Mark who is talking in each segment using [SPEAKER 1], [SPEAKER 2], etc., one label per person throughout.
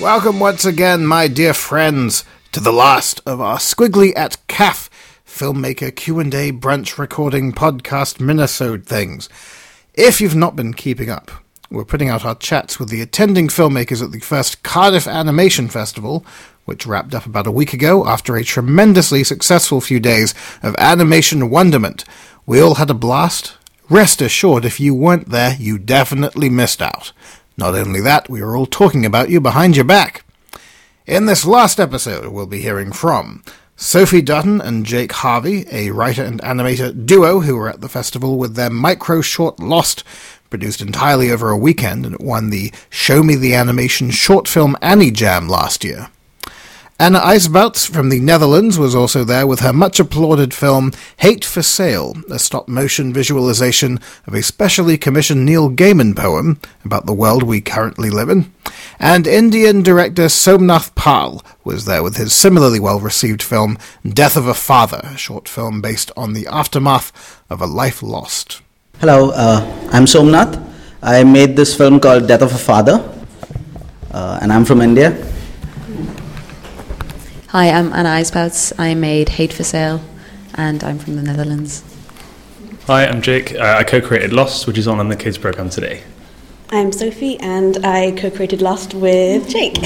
[SPEAKER 1] Welcome once again, my dear friends, to the last of our Skwigly at CAF filmmaker Q&A brunch recording podcast minisode things. If you've not been keeping up, we're putting out our chats with the attending filmmakers at the first Cardiff Animation Festival, which wrapped up about a week ago after a tremendously successful few days of animation wonderment. We all had a blast. Rest assured, if you weren't there, you definitely missed out. Not only that, we were all talking about you behind your back. In this last episode, we'll be hearing from Sophie Dutton and Jake Harvey, a writer and animator duo who were at the festival with their micro short Lost, produced entirely over a weekend, and it won the Show Me the Animation short film Anijam last year. Anna Ijsbouts from the Netherlands was also there with her much applauded film Hate for Sale, a stop motion visualization of a specially commissioned Neil Gaiman poem about the world we currently live in. And Indian director Somnath Pal was there with his similarly well received film Death of a Father, a short film based on the aftermath of a life lost.
[SPEAKER 2] Hello, uh, I'm Somnath. I made this film called Death of a Father, uh, and I'm from India.
[SPEAKER 3] Hi, I'm Anna Ijsbouts. I made Hate for Sale, and I'm from the Netherlands.
[SPEAKER 4] Hi, I'm Jake. Uh, I co-created Lost, which is on on the kids program today.
[SPEAKER 5] I'm Sophie, and I co-created Lost with Jake.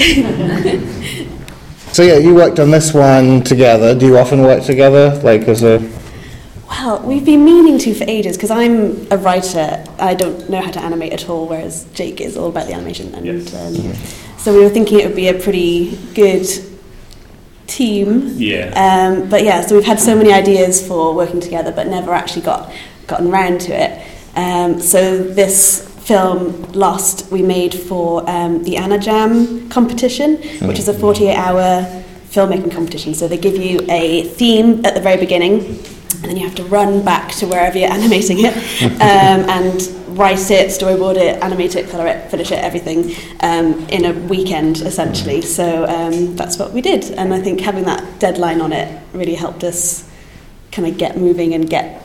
[SPEAKER 1] So yeah, you worked on this one together. Do you often work together, like as a?
[SPEAKER 5] well, we've been meaning to for ages because I'm a writer. I don't know how to animate at all, whereas Jake is all about the animation. And
[SPEAKER 4] Yes.
[SPEAKER 5] um, so we were thinking it would be a pretty good team.
[SPEAKER 4] Yeah.
[SPEAKER 5] Um, but yeah, so we've had so many ideas for working together, but never actually got gotten round to it. Um, so this film, Lost, we made for um, the Anijam competition, which is a 48-hour filmmaking competition. So they give you a theme at the very beginning, and then you have to run back to wherever you're animating it um, and write it, storyboard it, animate it, colour it, finish it, everything um, in a weekend essentially. So um, that's what we did, and I think having that deadline on it really helped us kind of get moving and get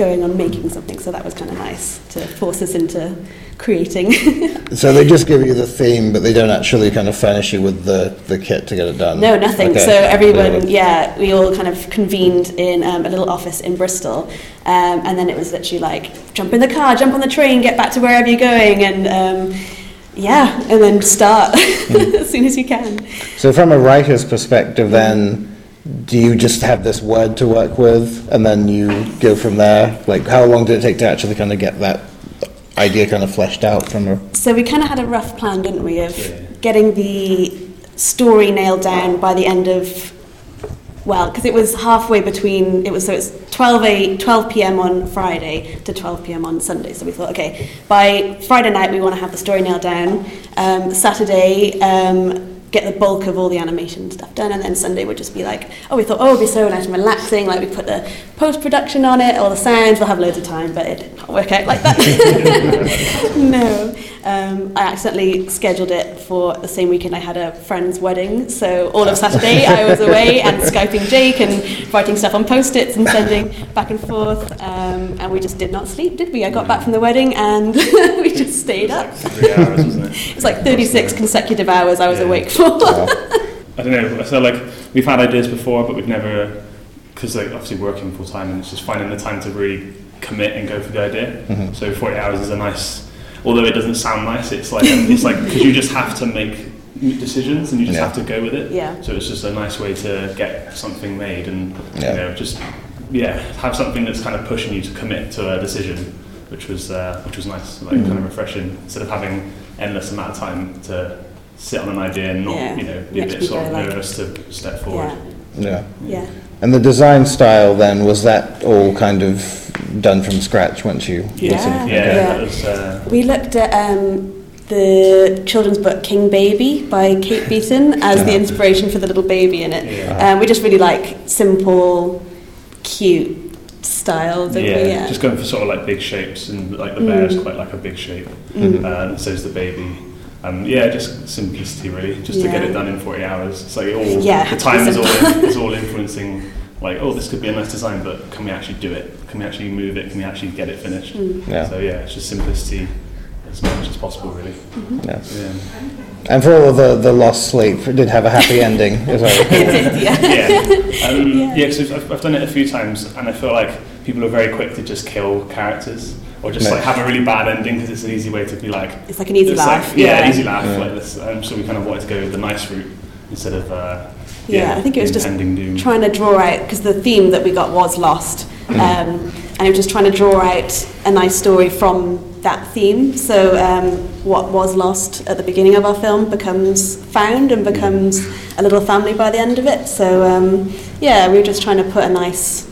[SPEAKER 5] going on making something. So that was kind of nice to force us into creating.
[SPEAKER 1] So they just give you the theme, but they don't actually kind of furnish you with the, the kit to get it done.
[SPEAKER 5] No, nothing.
[SPEAKER 1] Okay.
[SPEAKER 5] So everyone, yeah, we all kind of convened in um, a little office in Bristol, um, and then it was literally like jump in the car, jump on the train, get back to wherever you're going, and um, yeah, and then start as soon as you can.
[SPEAKER 1] So from a writer's perspective, then, do you just have this word to work with, and then you go from there? Like, how long did it take to actually kind of get that idea kind of fleshed out from a?
[SPEAKER 5] So we kind of had a rough plan, didn't we, of getting the story nailed down by the end of, well, because it was halfway between, it was, so it's 12, a, 12 p.m. on Friday to 12 p.m. on Sunday. So we thought, okay, by Friday night we want to have the story nailed down. Um, Saturday, um, get the bulk of all the animation stuff done, and then Sunday would just be like, oh, we thought, oh, it'd be so nice and relaxing. Like we put the post production on it, all the sounds. We'll have loads of time, but it did not work out like that. no, um, I accidentally scheduled it for the same weekend I had a friend's wedding. So all of Saturday I was away and skyping Jake and writing stuff on post-its and sending back and forth. Um, and we just did not sleep, did we? I got back from the wedding and we just stayed up.
[SPEAKER 4] Three hours, wasn't?
[SPEAKER 5] It's like 36 consecutive hours I was
[SPEAKER 4] Yeah.
[SPEAKER 5] awake for.
[SPEAKER 4] I don't know. So like we've had ideas before, but we've never because like obviously working full time and it's just finding the time to really commit and go for the idea. Mm-hmm. So 40 hours is a nice. Although it doesn't sound nice, it's like um, it's like because you just have to make decisions and you just
[SPEAKER 1] Yeah.
[SPEAKER 4] have to go with it.
[SPEAKER 5] Yeah.
[SPEAKER 4] So it's just a nice way to get something made and
[SPEAKER 1] Yeah.
[SPEAKER 4] you know just yeah have something that's kind of pushing you to commit to a decision, which was uh, which was nice, like mm-hmm. kind of refreshing instead of having endless amount of time to sit on an idea and not
[SPEAKER 5] Yeah.
[SPEAKER 4] you know
[SPEAKER 5] You
[SPEAKER 4] be a bit
[SPEAKER 5] be
[SPEAKER 4] sort of
[SPEAKER 5] very, like-
[SPEAKER 4] nervous to step forward.
[SPEAKER 5] yeah,
[SPEAKER 1] Yeah.
[SPEAKER 5] yeah.
[SPEAKER 1] And the design style then was that all kind of done from scratch once you?
[SPEAKER 4] Yeah,
[SPEAKER 1] once you-
[SPEAKER 4] yeah,
[SPEAKER 5] Yeah.
[SPEAKER 4] was. Uh,
[SPEAKER 5] We looked at um, the children's book King Baby by Kate Beaton as the inspiration for the little baby in it.
[SPEAKER 4] Yeah.
[SPEAKER 5] Um, we just really like simple, cute styles. don't we?
[SPEAKER 4] yeah,
[SPEAKER 5] yeah.
[SPEAKER 4] just going for sort of like big shapes, and like the bear is quite like a big shape,
[SPEAKER 5] Mm.
[SPEAKER 4] uh, and so is the baby. Um, yeah, just simplicity really, just to get it done in 40 hours. It's like it all
[SPEAKER 5] Yeah,
[SPEAKER 4] the time is all
[SPEAKER 5] 100%.
[SPEAKER 4] is all influencing. Like, oh, this could be a nice design, but can we actually do it? Can we actually move it? Can we actually get it finished?
[SPEAKER 5] Mm.
[SPEAKER 1] Yeah.
[SPEAKER 4] So yeah, it's just simplicity as much as possible, really.
[SPEAKER 1] Yeah.
[SPEAKER 4] Yeah.
[SPEAKER 1] And for all of the, the lost sleep, it did have a happy ending, as I recall.
[SPEAKER 4] yeah, um, yeah. Because I've, I've done it a few times, and I feel like people are very quick to just kill characters, or just
[SPEAKER 1] Right.
[SPEAKER 4] like have a really bad ending because it's an easy way to be like.
[SPEAKER 5] It's like an easy laugh,
[SPEAKER 4] Like, yeah,
[SPEAKER 5] yeah.
[SPEAKER 4] easy laugh like this. Um, so we kind of wanted to go the nice route instead of. Uh,
[SPEAKER 5] Yeah, I think it was just
[SPEAKER 4] doom.
[SPEAKER 5] trying to draw out because the theme that we got was lost,
[SPEAKER 4] Mm.
[SPEAKER 5] um, and it was just trying to draw out a nice story from that theme. So um, what was lost at the beginning of our film becomes found and becomes a little family by the end of it. So um, yeah, we were just trying to put a nice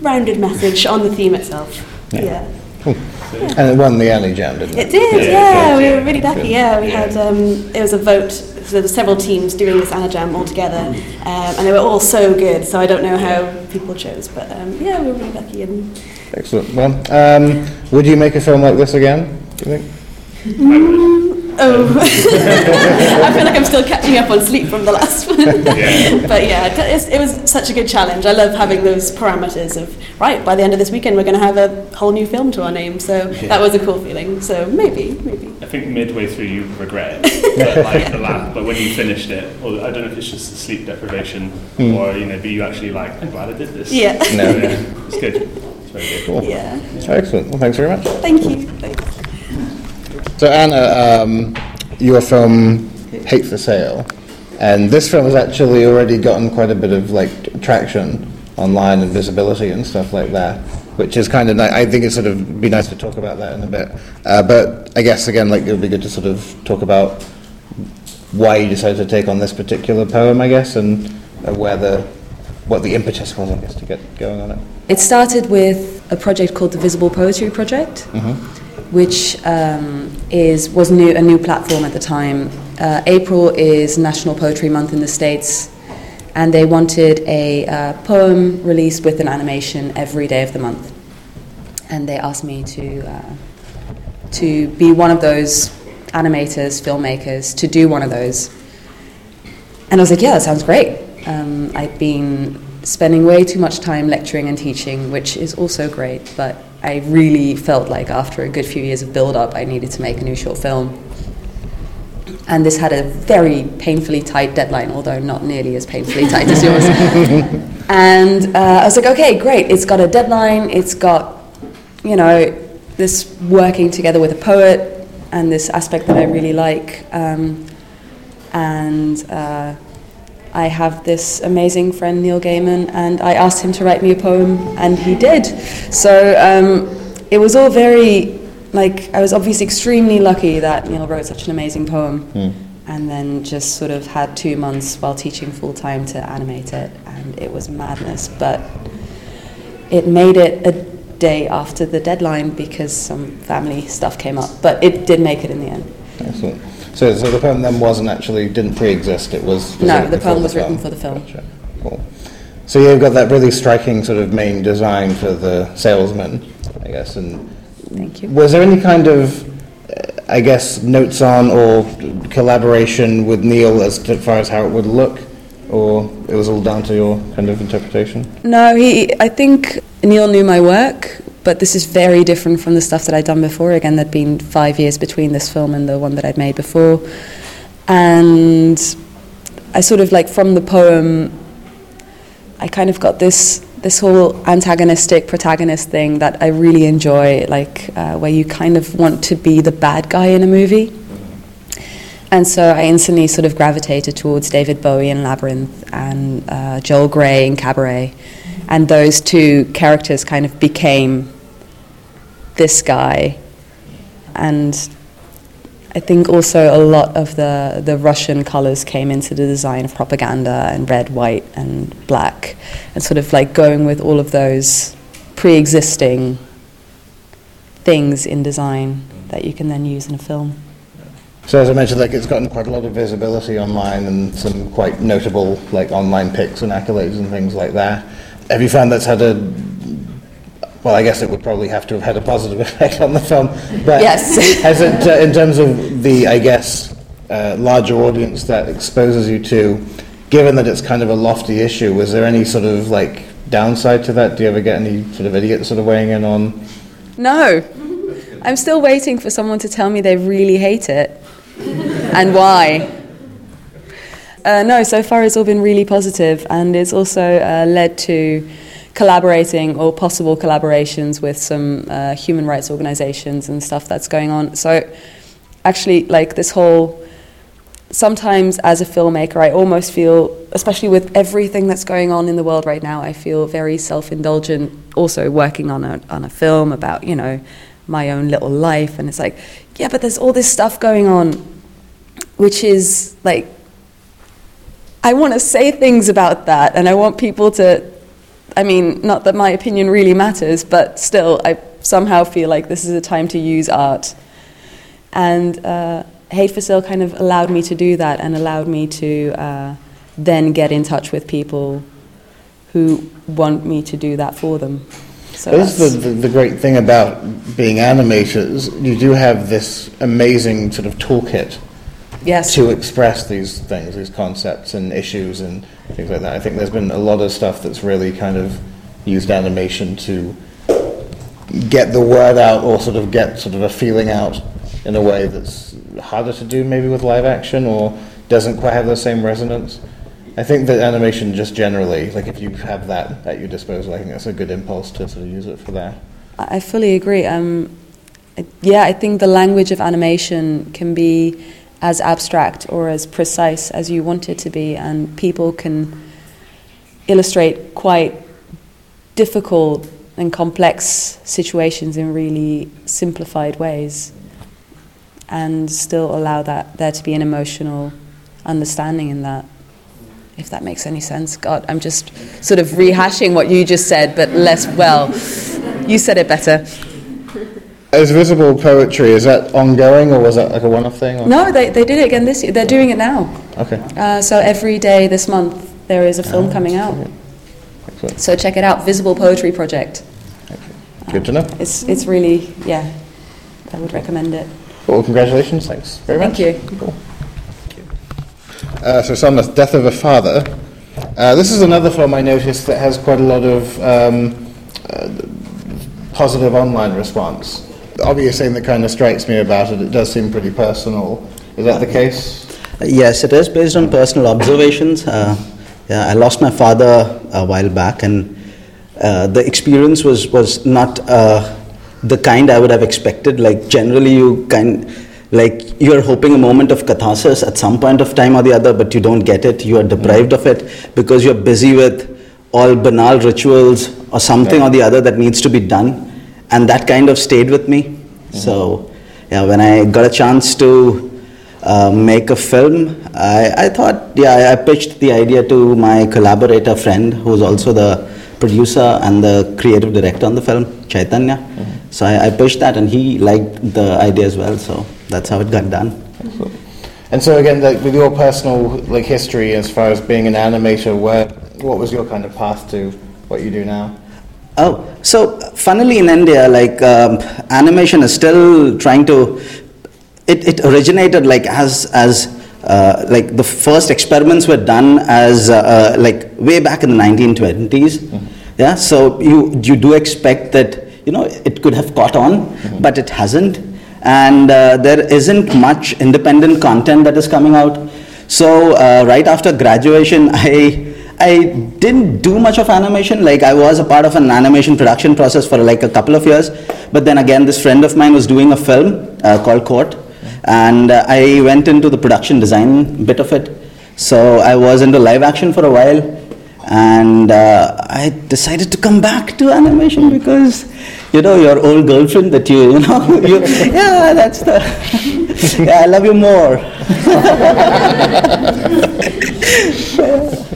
[SPEAKER 5] rounded message on the theme itself. Yeah.
[SPEAKER 1] And it won the Anijam, didn't
[SPEAKER 5] It
[SPEAKER 1] it?
[SPEAKER 5] did,
[SPEAKER 4] Yeah,
[SPEAKER 5] We were really lucky. Yeah, we had um, it was a vote. So there were several teams doing this Anijam all together, um, and they were all so good. So I don't know how people chose, but um, yeah, we were really lucky. And
[SPEAKER 1] Excellent. Well, um, would you make a film like this again, do you think?
[SPEAKER 5] Oh, I feel like I'm still catching up on sleep from the last one.
[SPEAKER 4] Yeah.
[SPEAKER 5] but yeah, it, was such a good challenge. I love having those parameters of right by the end of this weekend we're going to have a whole new film to our name. So that was a cool feeling. So maybe, maybe.
[SPEAKER 4] I think midway through you regret it, but like the last, but when you finished it, or I don't know if it's just the sleep deprivation, hmm. or you know, but you actually like, I'm glad I did this.
[SPEAKER 5] Yeah.
[SPEAKER 1] No.
[SPEAKER 4] yeah, it's good. It's very good.
[SPEAKER 1] Cool.
[SPEAKER 5] Yeah.
[SPEAKER 1] Excellent. Well, thanks very much.
[SPEAKER 5] Thank you. Thanks.
[SPEAKER 1] So Anna, um, your film Hate for Sale, and this film has actually already gotten quite a bit of like traction online and visibility and stuff like that, which is kind of nice. I think it's sort of be nice to talk about that in a bit. Uh, but I guess again, like it would be good to sort of talk about why you decided to take on this particular poem, I guess, and uh, where the what the impetus was, I guess, to get going on it.
[SPEAKER 3] It started with a project called the Visible Poetry Project, which um, is was new a new platform at the time. Uh, April is National Poetry Month in the States, and they wanted a uh, poem released with an animation every day of the month. And they asked me to uh, to be one of those animators, filmmakers, to do one of those. And I was like, yeah, that sounds great. Um, I've been spending way too much time lecturing and teaching, which is also great, but I really felt like after a good few years of build up, I needed to make a new short film. And this had a very painfully tight deadline, although not nearly as painfully tight as yours. and uh, I was like, okay, great. It's got a deadline. It's got, you know, this working together with a poet and this aspect that I really like. Um, and uh, I have this amazing friend Neil Gaiman, and I asked him to write me a poem, and he did. So um, it was all very like I was obviously extremely lucky that Neil wrote such an amazing poem, and then just sort of had two months while teaching full time to animate it, and it was madness. But it made it a day after the deadline because some family stuff came up, but it did make it in the end.
[SPEAKER 1] Excellent. So, so the poem then wasn't actually didn't pre-exist. It was.
[SPEAKER 3] No, the poem was written
[SPEAKER 1] film.
[SPEAKER 3] for the film.
[SPEAKER 1] Gotcha. Cool. So you've got that really striking sort of main design for the salesman, I guess. And
[SPEAKER 3] Thank you.
[SPEAKER 1] was there any kind of, I guess, notes on or collaboration with Neil as to, far as how it would look, or it was all down to your kind of interpretation?
[SPEAKER 3] No, he. I think Neil knew my work, but this is very different from the stuff that I'd done before. Again, there'd been five years between this film and the one that I'd made before, and I sort of like from the poem, I kind of got this this whole antagonistic protagonist thing that I really enjoy, like uh, where you kind of want to be the bad guy in a movie. And so I instantly sort of gravitated towards David Bowie in Labyrinth and uh, Joel Grey in Cabaret. And those two characters kind of became this guy. And I think also a lot of the, the Russian colors came into the design of propaganda and red, white, and black. And sort of like going with all of those pre existing things in design that you can then use in a film.
[SPEAKER 1] So as I mentioned, like it's gotten quite a lot of visibility online and some quite notable like online pics and accolades and things like that. Have you found that's had a well, I guess it would probably have to have had a positive effect on the film. But
[SPEAKER 3] Yes.
[SPEAKER 1] has it, uh, in terms of the, I guess, uh, larger audience that exposes you to, given that it's kind of a lofty issue, was there any sort of like downside to that? Do you ever get any sort of idiots sort of weighing in on?
[SPEAKER 3] No. I'm still waiting for someone to tell me they really hate it and why. Uh, no, so far it's all been really positive, and it's also uh, led to collaborating or possible collaborations with some uh, human rights organizations and stuff that's going on. So, actually, like this whole sometimes as a filmmaker, I almost feel, especially with everything that's going on in the world right now, I feel very self indulgent also working on a, on a film about, you know, my own little life. And it's like, yeah, but there's all this stuff going on, which is like, I want to say things about that, and I want people to. I mean, not that my opinion really matters, but still, I somehow feel like this is a time to use art. And uh, Hate for Sale kind of allowed me to do that and allowed me to uh, then get in touch with people who want me to do that for them. So
[SPEAKER 1] This is the, the, the great thing about being animators. You do have this amazing sort of toolkit
[SPEAKER 3] yes,
[SPEAKER 1] to express these things, these concepts and issues and things like that. I think there's been a lot of stuff that's really kind of used animation to get the word out or sort of get sort of a feeling out in a way that's harder to do maybe with live action or doesn't quite have the same resonance. I think that animation just generally, like if you have that at your disposal, I think that's a good impulse to sort of use it for that.
[SPEAKER 3] I fully agree. Um, yeah, I think the language of animation can be as abstract or as precise as you want it to be, and people can illustrate quite difficult and complex situations in really simplified ways, and still allow that there to be an emotional understanding in that. If that makes any sense, God, I'm just sort of rehashing what you just said, but less well. You said it better.
[SPEAKER 1] Is visible poetry, is that ongoing or was that like a one-off thing? Or?
[SPEAKER 3] No, they, they did it again this year. They're doing it now.
[SPEAKER 1] Okay.
[SPEAKER 3] Uh, so every day this month there is a film coming out.
[SPEAKER 1] Excellent.
[SPEAKER 3] So check it out, Visible Poetry Project.
[SPEAKER 1] Good to know.
[SPEAKER 3] It's it's really yeah, I would recommend it.
[SPEAKER 1] Well, congratulations. Thanks very much.
[SPEAKER 3] Thank
[SPEAKER 1] much.
[SPEAKER 3] you.
[SPEAKER 1] Cool. Thank Uh, so, Somnath, Death of a Father. Uh, this is another film I noticed that has quite a lot of um, uh, positive online response. Obvious thing that kind of strikes me about it, it does seem pretty personal. Is that the case?
[SPEAKER 2] Yes, it is based on personal observations. Uh, yeah, I lost my father a while back, and uh, the experience was was not uh, the kind I would have expected. Like generally, you kind like you are hoping a moment of catharsis at some point of time or the other, but you don't get it. You are deprived of it because you're busy with all banal rituals or something or the other that needs to be done, and that kind of stayed with me. So, yeah, when I got a chance to uh, make a film, I, I thought, yeah, I- pitched the idea to my collaborator friend, who's also the producer and the creative director on the film, Chaitanya. So I, I pitched that, and he liked the idea as well. So that's how it got done.
[SPEAKER 1] And so again, like with your personal like history as far as being an animator, where what was your kind of path to what you do now?
[SPEAKER 2] Oh, so funnily in India, like um, animation is still trying to. It, it originated like as as uh, like the first experiments were done as uh, uh, like way back in the 1920s. Yeah, so you you do expect that you know it could have caught on, but it hasn't, and uh, there isn't much independent content that is coming out. So uh, right after graduation, I. I didn't do much of animation. Like I was a part of an animation production process for like a couple of years, but then again, this friend of mine was doing a film uh, called Court, and uh, I went into the production design bit of it. So I was into live action for a while, and uh, I decided to come back to animation because, you know, your old girlfriend that you, you know, you, yeah, that's the, yeah, I love you more.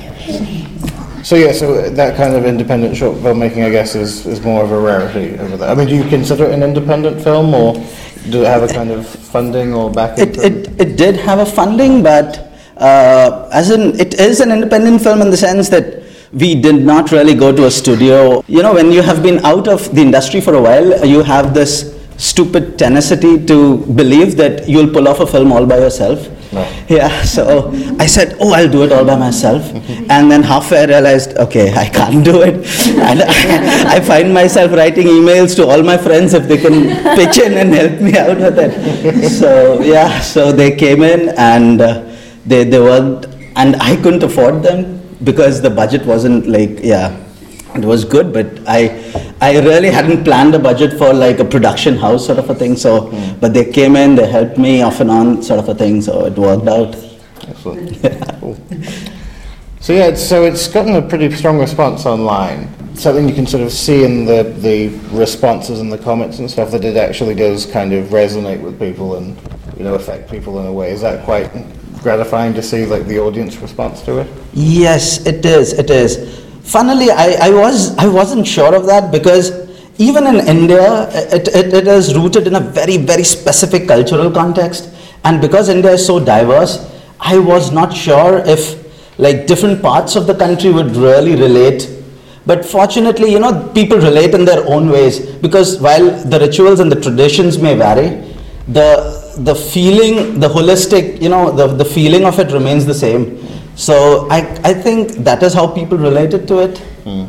[SPEAKER 1] So yeah, so that kind of independent short filmmaking, I guess, is, is more of a rarity over there. I mean, do you consider it an independent film, or does it have a kind of funding or backing?
[SPEAKER 2] It, it, it did have a funding, but uh, as in, it is an independent film in the sense that we did not really go to a studio. You know, when you have been out of the industry for a while, you have this stupid tenacity to believe that you'll pull off a film all by yourself. Yeah, so I said, oh, I'll do it all by myself. and then halfway I realized, okay, I can't do it. And I, I, find myself writing emails to all my friends if they can pitch in and help me out with it. So, yeah, so they came in and uh, they, they worked, and I couldn't afford them because the budget wasn't like, yeah, it was good, but I I really hadn't planned a budget for like a production house sort of a thing. So, mm. but they came in, they helped me off and on sort of a thing. So it worked out.
[SPEAKER 1] Excellent. cool. So yeah, it's, so it's gotten a pretty strong response online. Something you can sort of see in the the responses and the comments and stuff that it actually does kind of resonate with people and you know affect people in a way. Is that quite gratifying to see like the audience response to it?
[SPEAKER 2] Yes, it is. It is funnily, I, I, was, I wasn't sure of that because even in India, it, it, it is rooted in a very, very specific cultural context. And because India is so diverse, I was not sure if like different parts of the country would really relate. But fortunately, you know, people relate in their own ways because while the rituals and the traditions may vary, the the feeling, the holistic, you know, the, the feeling of it remains the same. So I, I think that is how people related to it. Mm.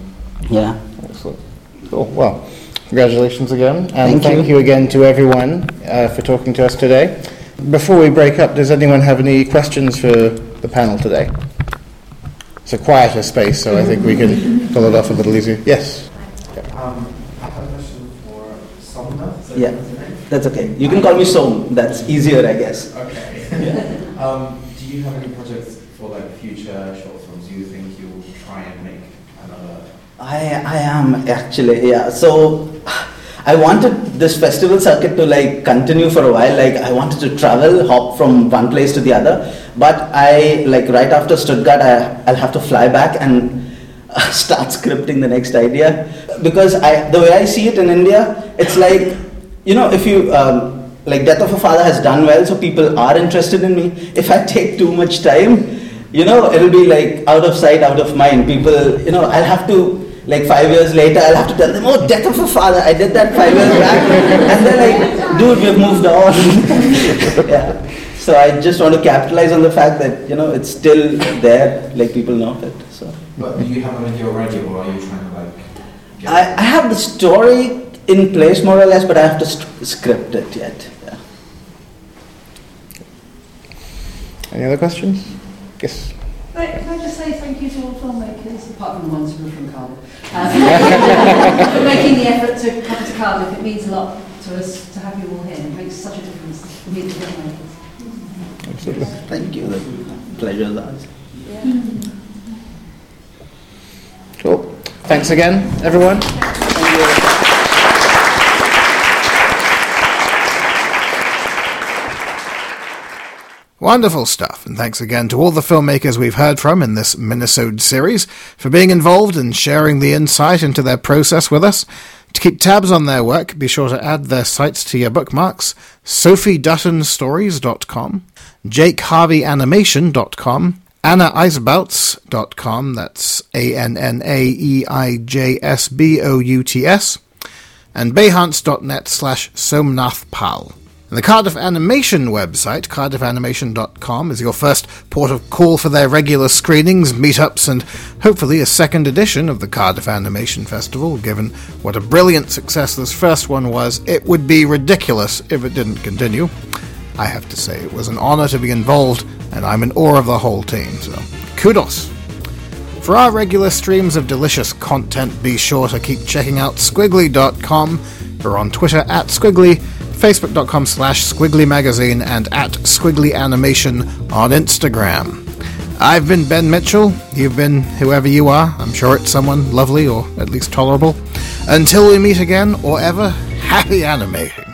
[SPEAKER 2] Yeah.
[SPEAKER 1] Excellent. Cool. Well, congratulations again. And thank, thank you. you. again to everyone uh, for talking to us today. Before we break up, does anyone have any questions for the panel today? It's a quieter space, so I think we can pull it off a little easier. Yes.
[SPEAKER 6] Um, I have a question for Somnath.
[SPEAKER 2] Yeah, that's okay. You can call me Som. That's easier, I guess.
[SPEAKER 6] Okay. yeah. um, do you have any projects for like future short films, do you think you'll try and make another? I
[SPEAKER 2] I am actually yeah. So I wanted this festival circuit to like continue for a while. Like I wanted to travel, hop from one place to the other. But I like right after Stuttgart, I, I'll have to fly back and start scripting the next idea because I the way I see it in India, it's like you know if you um, like death of a father has done well so people are interested in me if i take too much time you know, it'll be like out of sight, out of mind. People, you know, I'll have to, like five years later, I'll have to tell them, oh, death of a father, I did that five years back. and they're like, dude, we've moved on. yeah. So I just want to capitalize on the fact that, you know, it's still there, like people know it. So.
[SPEAKER 6] But do you have an idea already, or are you trying to like?
[SPEAKER 2] I, I have the story in place more or less, but I have to st- script it yet. Yeah.
[SPEAKER 1] Any other questions? Yes.
[SPEAKER 7] Right, can I just say thank you to all filmmakers, apart from the ones who are from Cardiff, um, for making the effort to come to Cardiff. It means a lot to us to have you all here. It makes such a difference to meet the filmmakers.
[SPEAKER 1] Absolutely.
[SPEAKER 2] Thank you. Pleasure, that.
[SPEAKER 1] Yeah. Cool. Thanks again, everyone. Thank you. Wonderful stuff, and thanks again to all the filmmakers we've heard from in this minisode series for being involved and sharing the insight into their process with us. To keep tabs on their work, be sure to add their sites to your bookmarks sophieduttonstories.com, jakeharveyanimation.com, annaeijsbouts.com, that's A-N-N-A-E-I-J-S-B-O-U-T-S, and behance.net slash somnathpal. And the Cardiff Animation website, cardiffanimation.com, is your first port of call for their regular screenings, meetups, and hopefully a second edition of the Cardiff Animation Festival. Given what a brilliant success this first one was, it would be ridiculous if it didn't continue. I have to say, it was an honor to be involved, and I'm in awe of the whole team, so kudos. For our regular streams of delicious content, be sure to keep checking out skwigly.com. We're on Twitter at skwigly facebook.com slash skwigly magazine, and at skwigly animation on Instagram. I've been Ben Mitchell. You've been whoever you are. I'm sure it's someone lovely or at least tolerable. Until we meet again, or ever, happy animating.